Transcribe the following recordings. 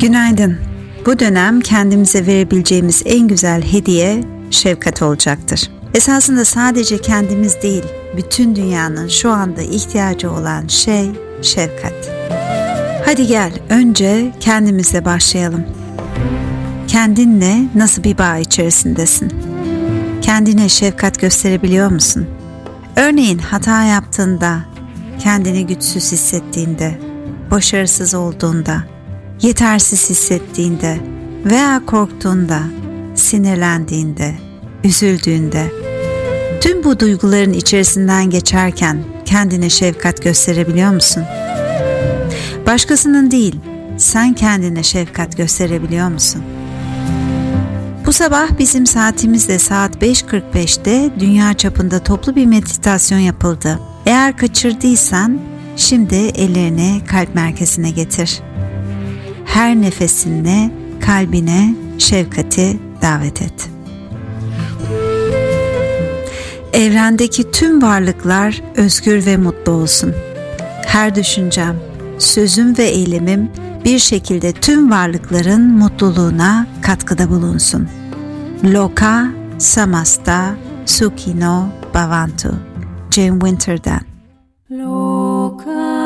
Günaydın. Bu dönem kendimize verebileceğimiz en güzel hediye şefkat olacaktır. Esasında sadece kendimiz değil, bütün dünyanın şu anda ihtiyacı olan şey şefkat. Hadi gel önce kendimizle başlayalım. Kendinle nasıl bir bağ içerisindesin? Kendine şefkat gösterebiliyor musun? Örneğin hata yaptığında, kendini güçsüz hissettiğinde, başarısız olduğunda, yetersiz hissettiğinde veya korktuğunda, sinirlendiğinde, üzüldüğünde, tüm bu duyguların içerisinden geçerken kendine şefkat gösterebiliyor musun? Başkasının değil, sen kendine şefkat gösterebiliyor musun? Bu sabah bizim saatimizde saat 5.45'te dünya çapında toplu bir meditasyon yapıldı. Eğer kaçırdıysan şimdi ellerini kalp merkezine getir her nefesinle kalbine şefkati davet et. Evrendeki tüm varlıklar özgür ve mutlu olsun. Her düşüncem, sözüm ve eylemim bir şekilde tüm varlıkların mutluluğuna katkıda bulunsun. Loka Samasta Sukino Bhavantu Jane Winter'dan Loka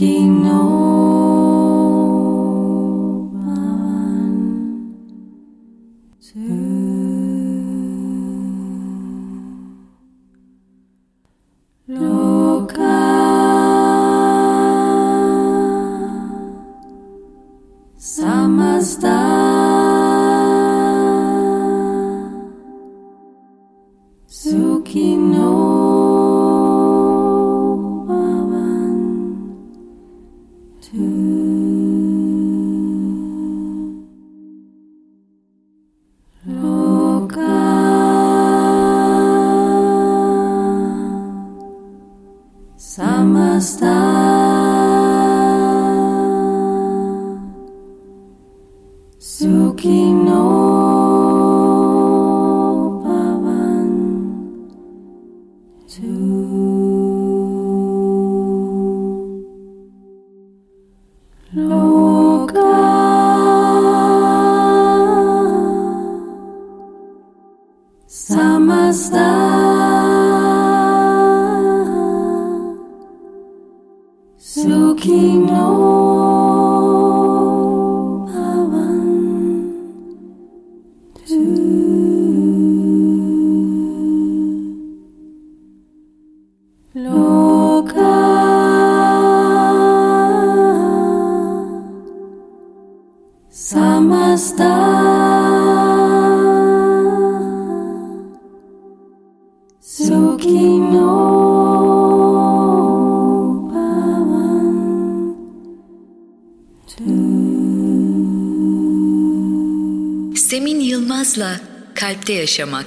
He knows. Semin Kalpte Yaşamak.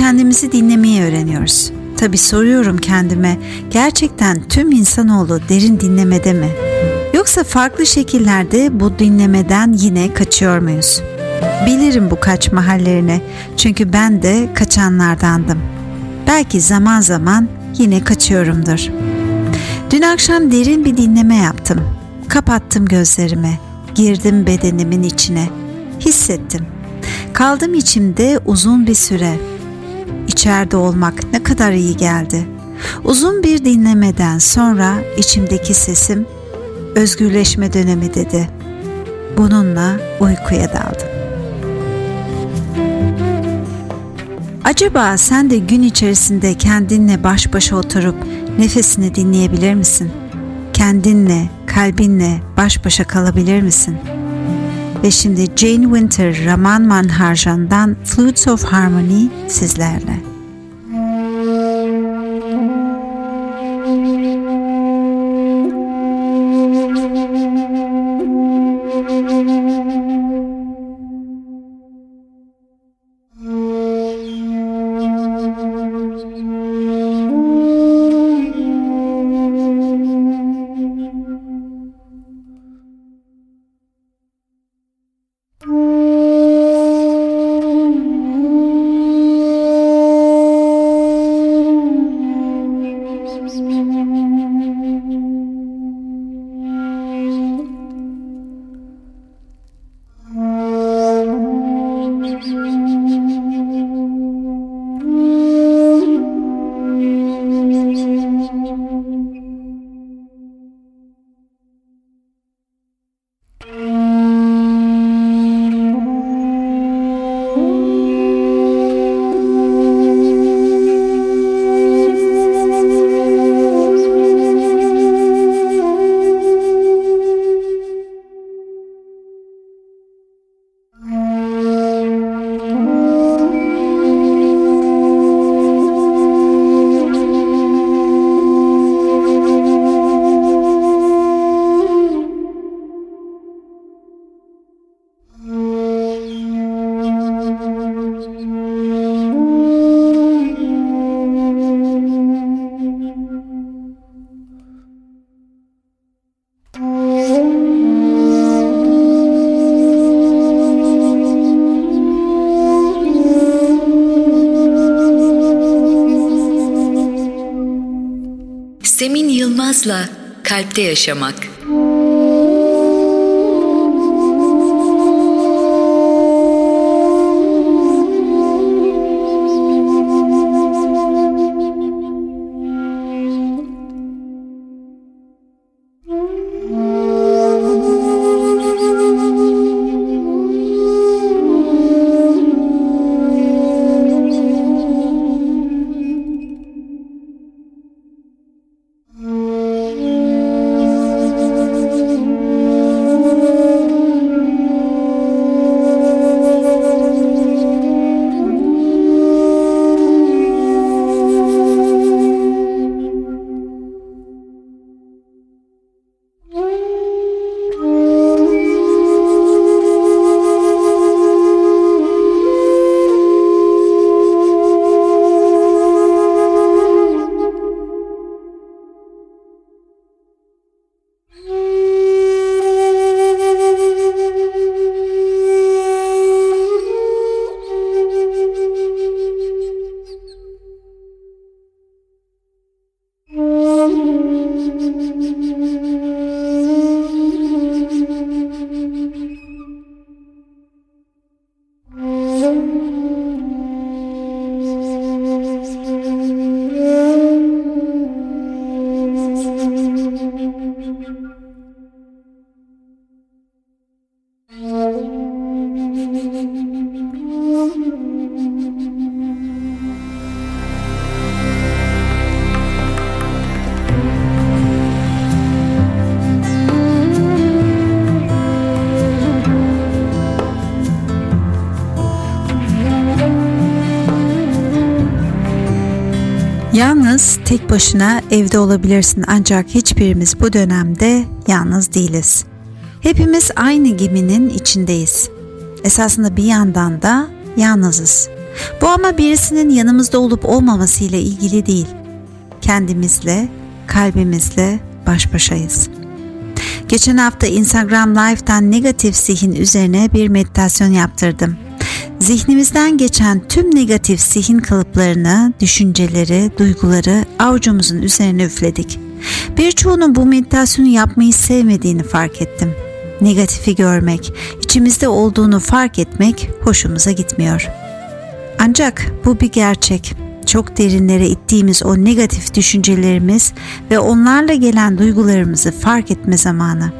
Kendimizi dinlemeyi öğreniyoruz. Tabi soruyorum kendime, gerçekten tüm insanoğlu derin dinlemede mi? Yoksa farklı şekillerde bu dinlemeden yine kaçıyor muyuz? Bilirim bu kaçma hallerini çünkü ben de kaçanlardandım. Belki zaman zaman yine kaçıyorumdur. Dün akşam derin bir dinleme yaptım. Kapattım gözlerimi, girdim bedenimin içine. Hissettim. Kaldım içimde uzun bir süre. İçeride olmak ne kadar iyi geldi. Uzun bir dinlemeden sonra içimdeki sesim özgürleşme dönemi dedi. Bununla uykuya daldım. Acaba sen de gün içerisinde kendinle baş başa oturup nefesini dinleyebilir misin? Kendinle, kalbinle baş başa kalabilir misin? Ve şimdi Jane Winter Raman Manharjan'dan Flutes of Harmony sizlerle. Yılmaz'la Kalpte Yaşamak tek başına evde olabilirsin ancak hiçbirimiz bu dönemde yalnız değiliz. Hepimiz aynı geminin içindeyiz. Esasında bir yandan da yalnızız. Bu ama birisinin yanımızda olup olmaması ile ilgili değil. Kendimizle, kalbimizle baş başayız. Geçen hafta Instagram Live'dan negatif zihin üzerine bir meditasyon yaptırdım. Zihnimizden geçen tüm negatif zihin kalıplarını, düşünceleri, duyguları avucumuzun üzerine üfledik. Birçoğunun bu meditasyonu yapmayı sevmediğini fark ettim. Negatifi görmek, içimizde olduğunu fark etmek hoşumuza gitmiyor. Ancak bu bir gerçek. Çok derinlere ittiğimiz o negatif düşüncelerimiz ve onlarla gelen duygularımızı fark etme zamanı.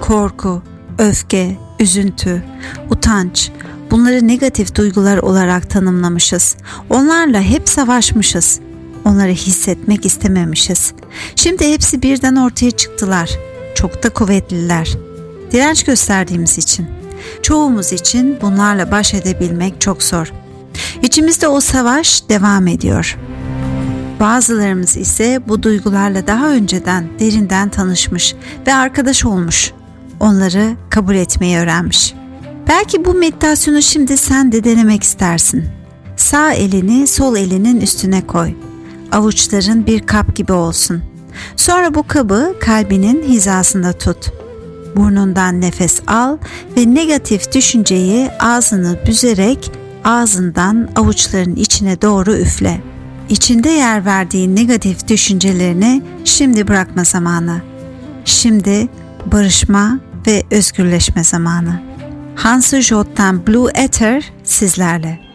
Korku, öfke, üzüntü, utanç, bunları negatif duygular olarak tanımlamışız. Onlarla hep savaşmışız. Onları hissetmek istememişiz. Şimdi hepsi birden ortaya çıktılar. Çok da kuvvetliler. Direnç gösterdiğimiz için. Çoğumuz için bunlarla baş edebilmek çok zor. İçimizde o savaş devam ediyor. Bazılarımız ise bu duygularla daha önceden derinden tanışmış ve arkadaş olmuş. Onları kabul etmeyi öğrenmiş. Belki bu meditasyonu şimdi sen de denemek istersin. Sağ elini sol elinin üstüne koy. Avuçların bir kap gibi olsun. Sonra bu kabı kalbinin hizasında tut. Burnundan nefes al ve negatif düşünceyi ağzını büzerek ağzından avuçların içine doğru üfle. İçinde yer verdiğin negatif düşüncelerini şimdi bırakma zamanı. Şimdi barışma ve özgürleşme zamanı. Hans Jot'tan Blue Ether sizlerle.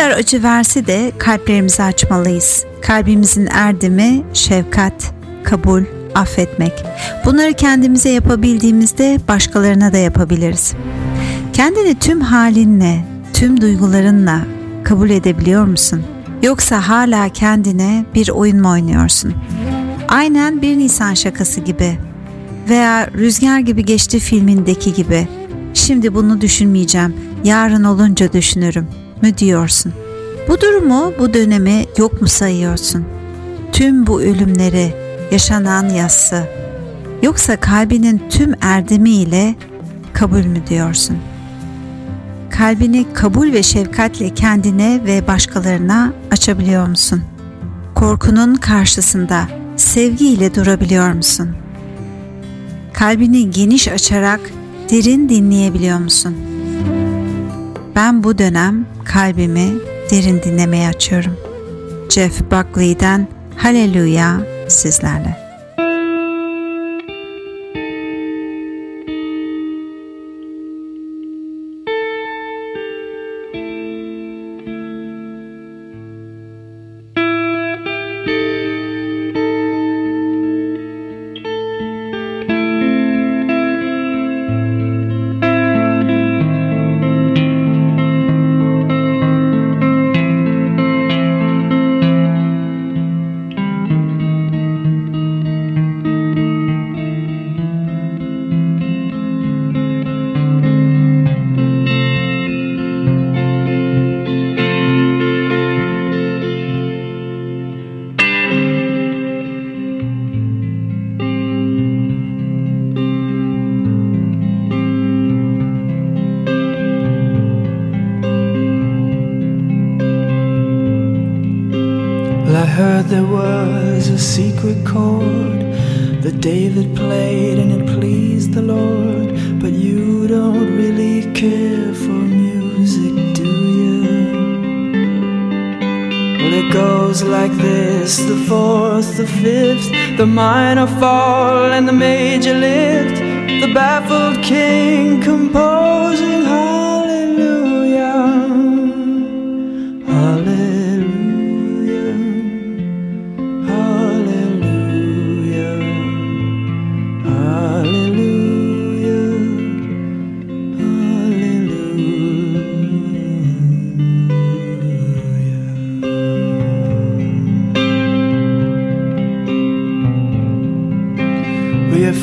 Kadar acı verse de kalplerimizi açmalıyız. Kalbimizin erdemi şefkat, kabul, affetmek. Bunları kendimize yapabildiğimizde başkalarına da yapabiliriz. Kendini tüm halinle, tüm duygularınla kabul edebiliyor musun? Yoksa hala kendine bir oyun mu oynuyorsun? Aynen bir Nisan şakası gibi veya Rüzgar gibi geçti filmindeki gibi. Şimdi bunu düşünmeyeceğim, yarın olunca düşünürüm mü diyorsun? Bu durumu, bu dönemi yok mu sayıyorsun? Tüm bu ölümleri, yaşanan yassı, yoksa kalbinin tüm erdemiyle kabul mü diyorsun? Kalbini kabul ve şefkatle kendine ve başkalarına açabiliyor musun? Korkunun karşısında sevgiyle durabiliyor musun? Kalbini geniş açarak derin dinleyebiliyor musun? Ben bu dönem kalbimi derin dinlemeye açıyorum. Jeff Buckley'den Hallelujah sizlerle.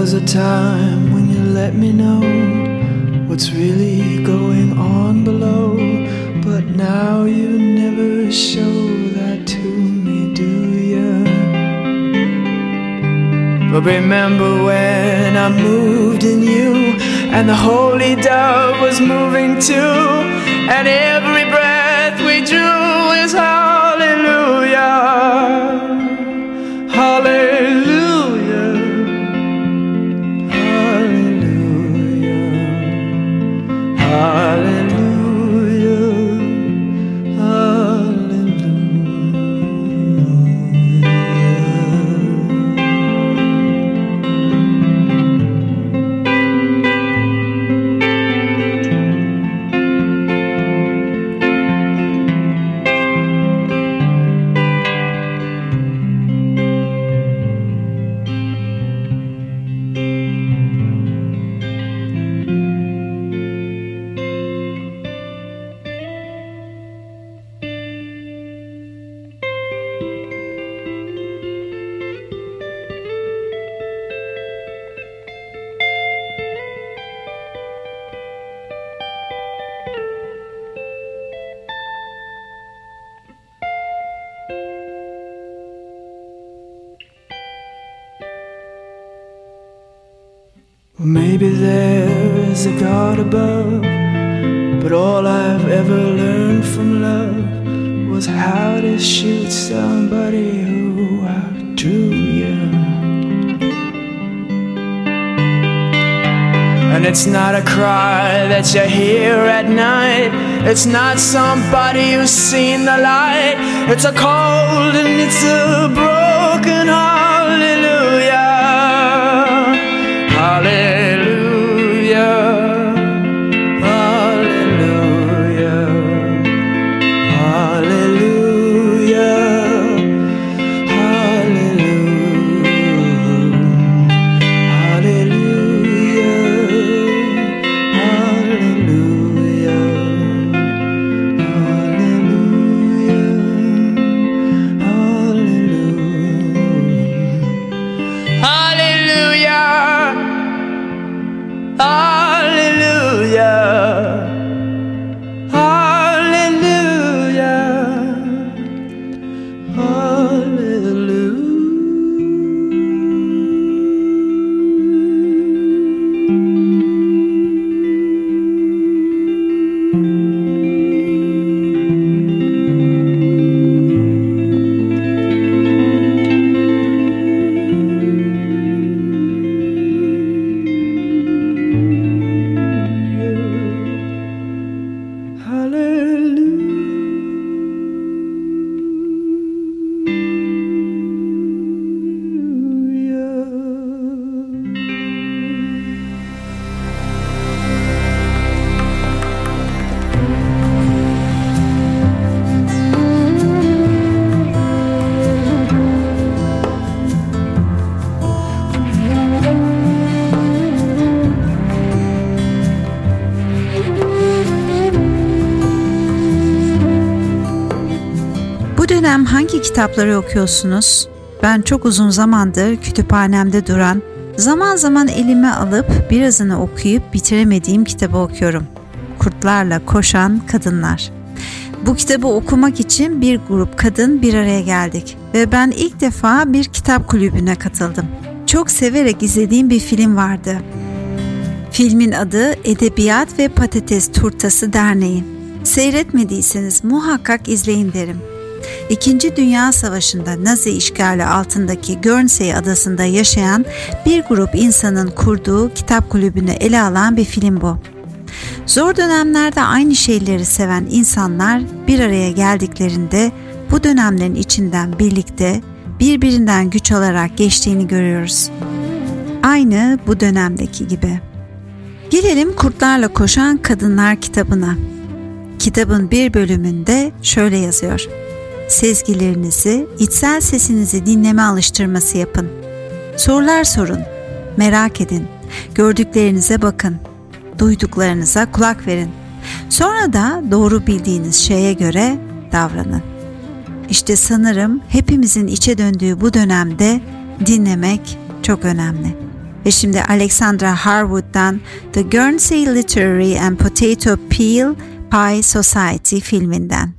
Was a time when you let me know what's really going on below, but now you never show that to me, do you? But remember when I moved in you, and the holy dove was moving too, and every breath we drew is hallelujah, It's not somebody who's seen the light. It's a cold and it's a broken hallelujah. Hallelujah. Kitapları okuyorsunuz? Ben çok uzun zamandır kütüphanemde duran, zaman zaman elime alıp birazını okuyup bitiremediğim kitabı okuyorum. Kurtlarla Koşan Kadınlar. Bu kitabı okumak için bir grup kadın bir araya geldik ve ben ilk defa bir kitap kulübüne katıldım. Çok severek izlediğim bir film vardı. Filmin adı Edebiyat ve Patates Turtası Derneği. Seyretmediyseniz muhakkak izleyin derim. İkinci Dünya Savaşı'nda Nazi işgali altındaki Guernsey adasında yaşayan bir grup insanın kurduğu kitap kulübünü ele alan bir film bu. Zor dönemlerde aynı şeyleri seven insanlar bir araya geldiklerinde bu dönemlerin içinden birlikte birbirinden güç alarak geçtiğini görüyoruz. Aynı bu dönemdeki gibi. Gelelim Kurtlarla Koşan Kadınlar kitabına. Kitabın bir bölümünde şöyle yazıyor sezgilerinizi, içsel sesinizi dinleme alıştırması yapın. Sorular sorun, merak edin, gördüklerinize bakın, duyduklarınıza kulak verin. Sonra da doğru bildiğiniz şeye göre davranın. İşte sanırım hepimizin içe döndüğü bu dönemde dinlemek çok önemli. Ve şimdi Alexandra Harwood'dan The Guernsey Literary and Potato Peel Pie Society filminden.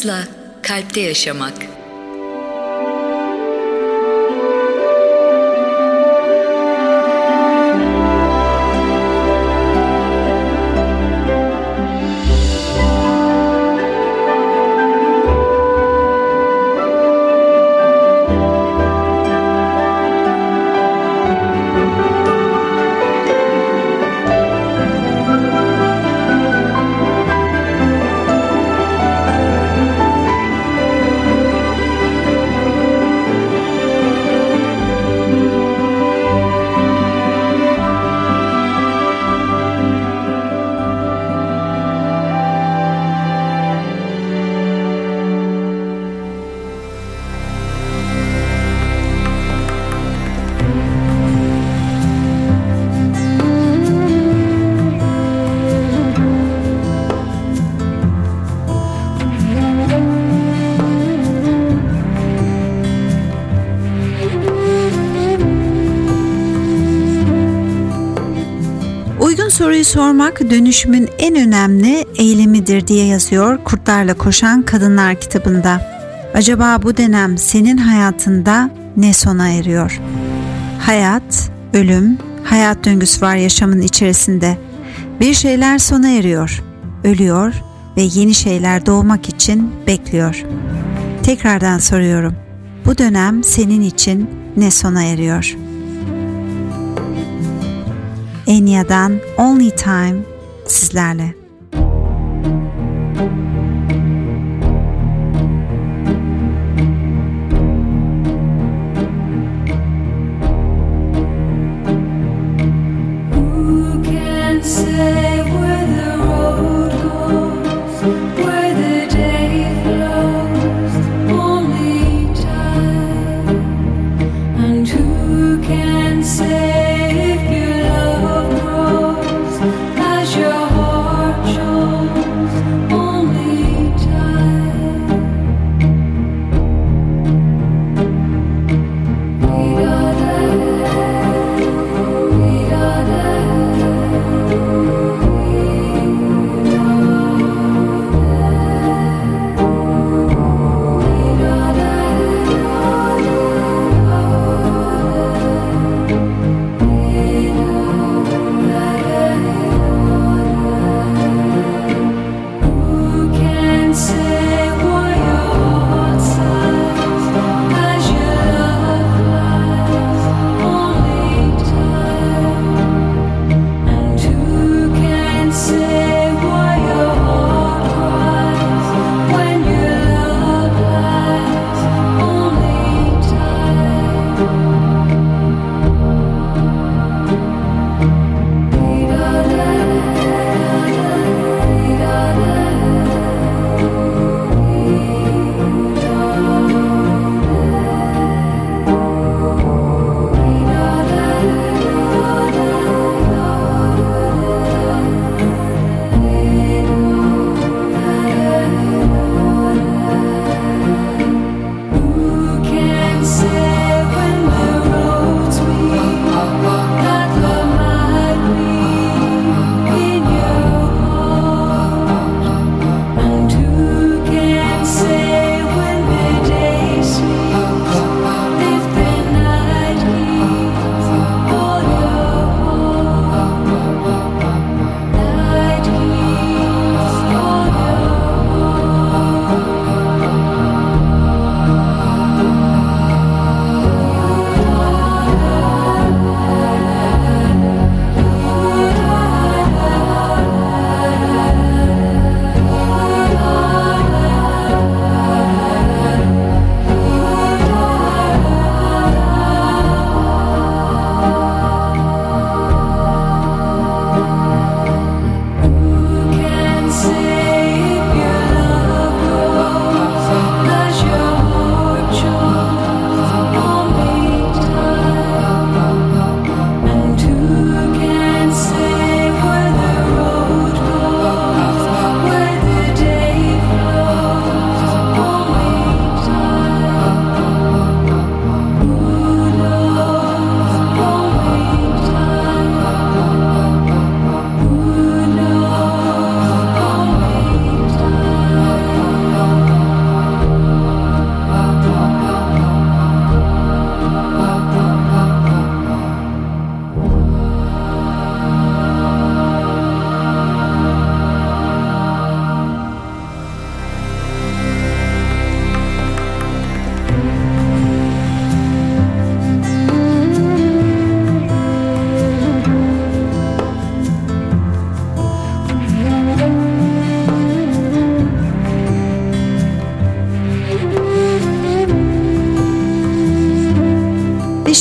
Yalnızla kalpte yaşamak. Sormak dönüşümün en önemli eylemidir diye yazıyor Kurtlarla Koşan Kadınlar kitabında. Acaba bu dönem senin hayatında ne sona eriyor? Hayat, ölüm, hayat döngüsü var yaşamın içerisinde. Bir şeyler sona eriyor, ölüyor ve yeni şeyler doğmak için bekliyor. Tekrardan soruyorum. Bu dönem senin için ne sona eriyor?'' Enya'dan Only Time sizlerle.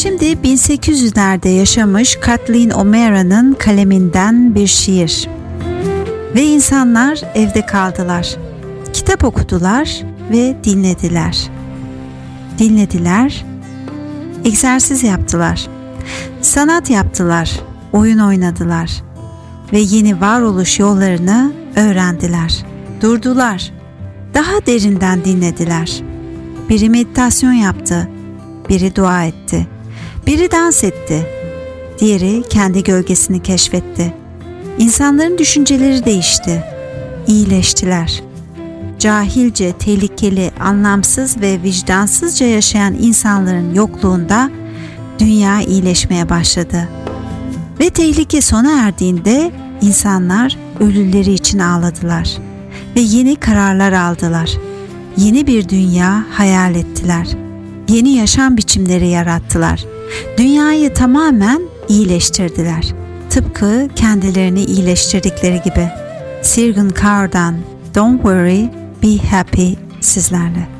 Şimdi 1800'lerde yaşamış Kathleen O'Mara'nın kaleminden bir şiir. Ve insanlar evde kaldılar. Kitap okudular ve dinlediler. Dinlediler, egzersiz yaptılar. Sanat yaptılar, oyun oynadılar ve yeni varoluş yollarını öğrendiler. Durdular. Daha derinden dinlediler. Biri meditasyon yaptı, biri dua etti, biri dans etti, diğeri kendi gölgesini keşfetti. İnsanların düşünceleri değişti, iyileştiler. Cahilce, tehlikeli, anlamsız ve vicdansızca yaşayan insanların yokluğunda dünya iyileşmeye başladı. Ve tehlike sona erdiğinde insanlar ölüleri için ağladılar ve yeni kararlar aldılar. Yeni bir dünya hayal ettiler. Yeni yaşam biçimleri yarattılar. Dünyayı tamamen iyileştirdiler. Tıpkı kendilerini iyileştirdikleri gibi. Sirgun Carr'dan Don't Worry, Be Happy sizlerle.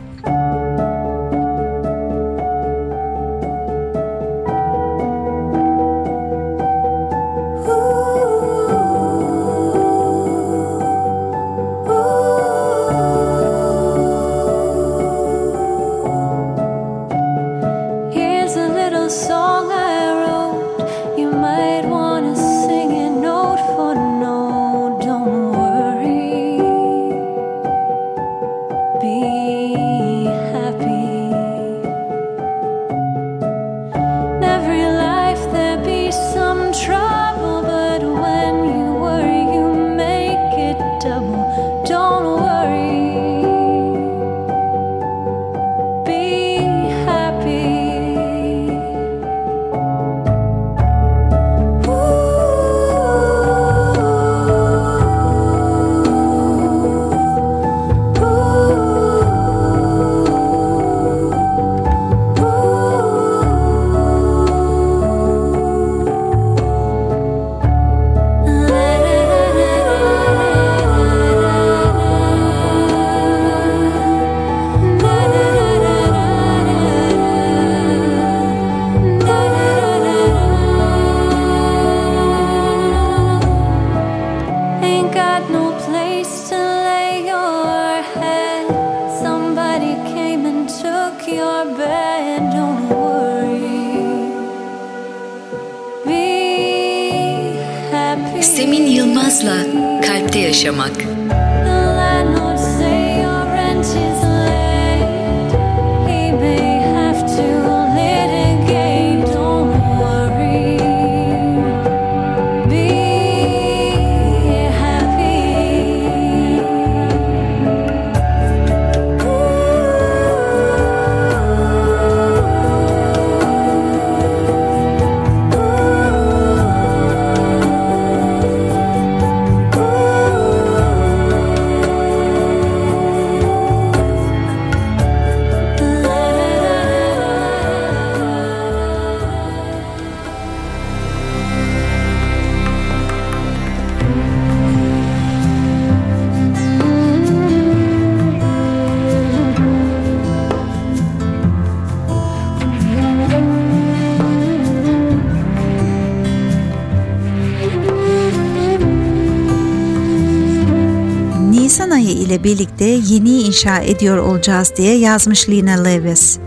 İle birlikte yeni inşa ediyor olacağız diye yazmış Lina Lewis.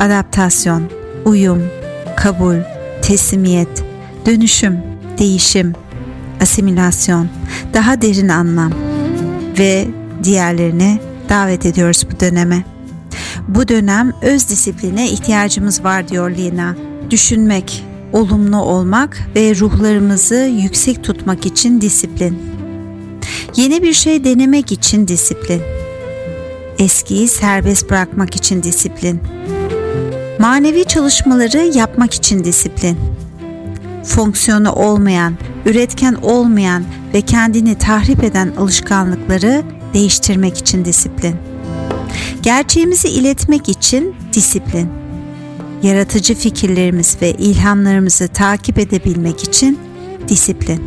Adaptasyon, uyum, kabul, teslimiyet, dönüşüm, değişim, asimilasyon, daha derin anlam ve diğerlerini davet ediyoruz bu döneme. Bu dönem öz disipline ihtiyacımız var diyor Lina. Düşünmek, olumlu olmak ve ruhlarımızı yüksek tutmak için disiplin. Yeni bir şey denemek için disiplin. Eskiyi serbest bırakmak için disiplin. Manevi çalışmaları yapmak için disiplin. Fonksiyonu olmayan, üretken olmayan ve kendini tahrip eden alışkanlıkları değiştirmek için disiplin. Gerçeğimizi iletmek için disiplin. Yaratıcı fikirlerimiz ve ilhamlarımızı takip edebilmek için disiplin.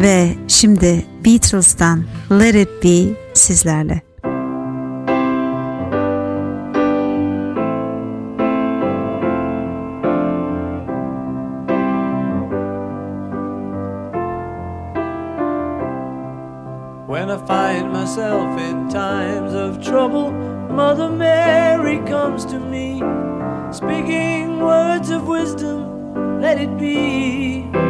Ve şimdi Beatles'tan Let It Be sizlerle. When I find myself in times of trouble, Mother Mary comes to me, speaking words of wisdom, let it be.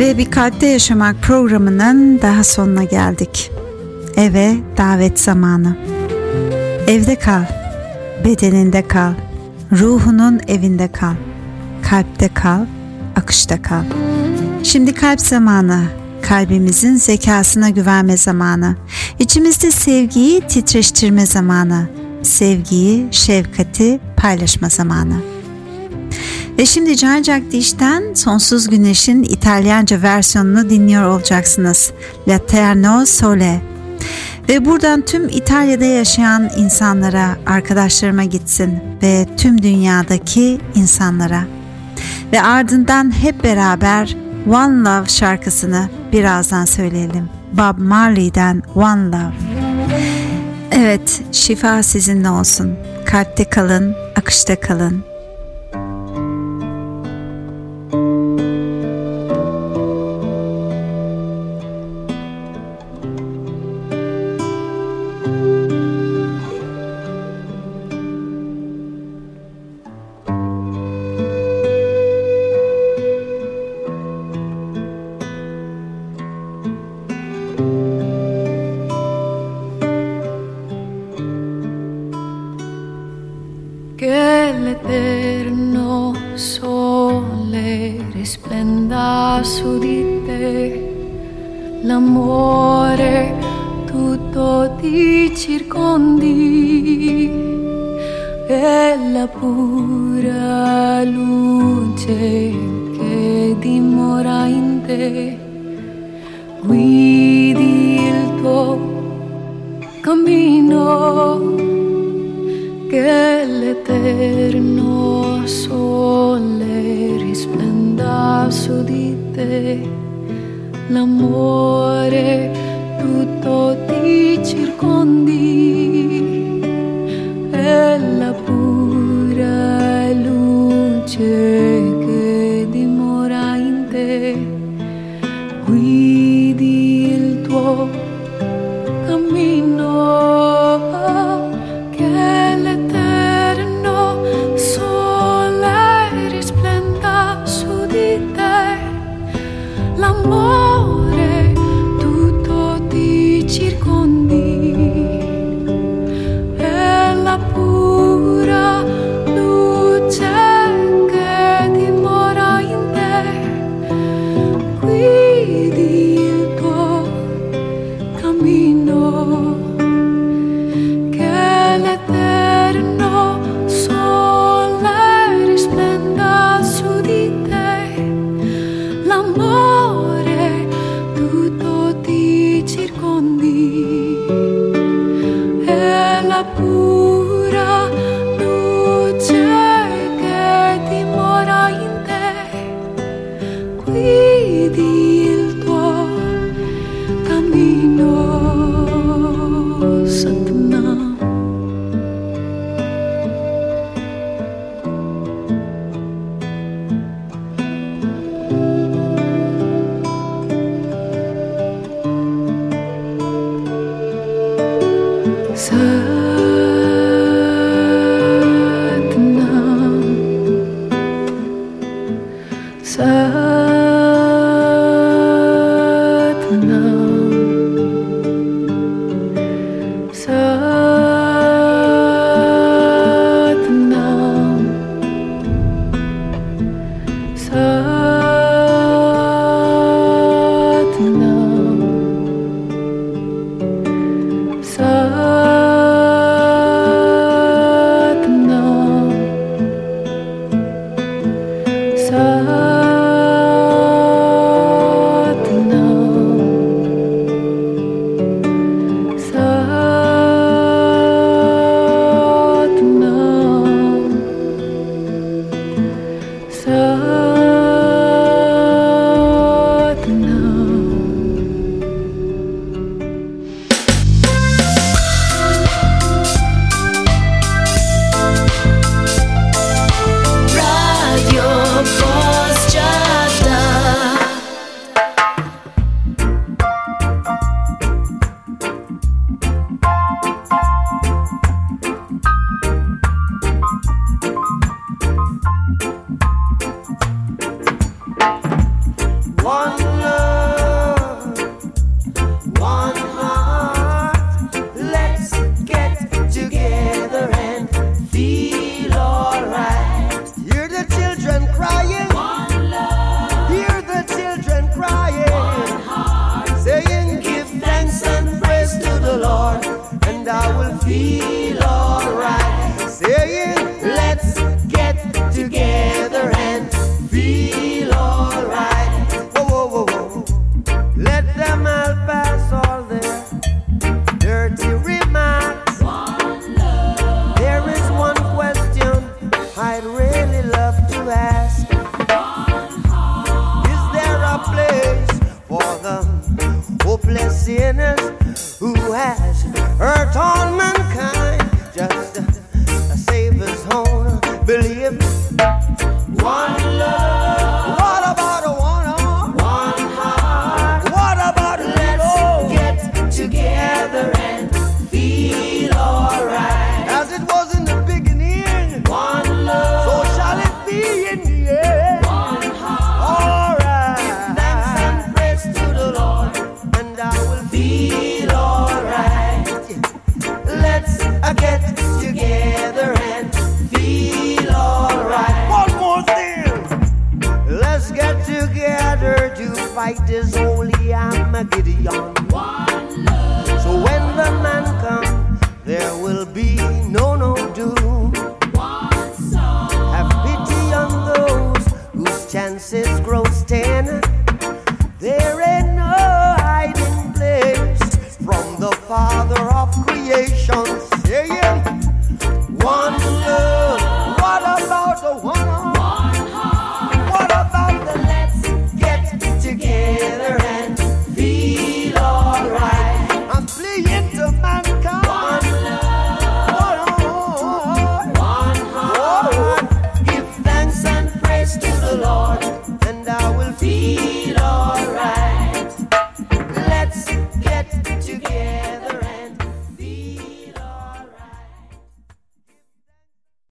Ve Bir Kalpte Yaşamak programının daha sonuna geldik. Eve davet zamanı. Evde kal, bedeninde kal, ruhunun evinde kal, kalpte kal, akışta kal. Şimdi kalp zamanı, kalbimizin zekasına güvenme zamanı, içimizde sevgiyi titreştirme zamanı, sevgiyi, şefkati paylaşma zamanı. Ve şimdi Can Diş'ten Sonsuz Güneş'in İtalyanca versiyonunu dinliyor olacaksınız. L'Eterno Sole. Ve buradan tüm İtalya'da yaşayan insanlara, arkadaşlarıma gitsin ve tüm dünyadaki insanlara. Ve ardından hep beraber One Love şarkısını birazdan söyleyelim. Bob Marley'den One Love. Evet, şifa sizinle olsun. kalpte kalın, akışta kalın. guidi il tuo cammino, che l'eterno sole risplenda su di te l'amore.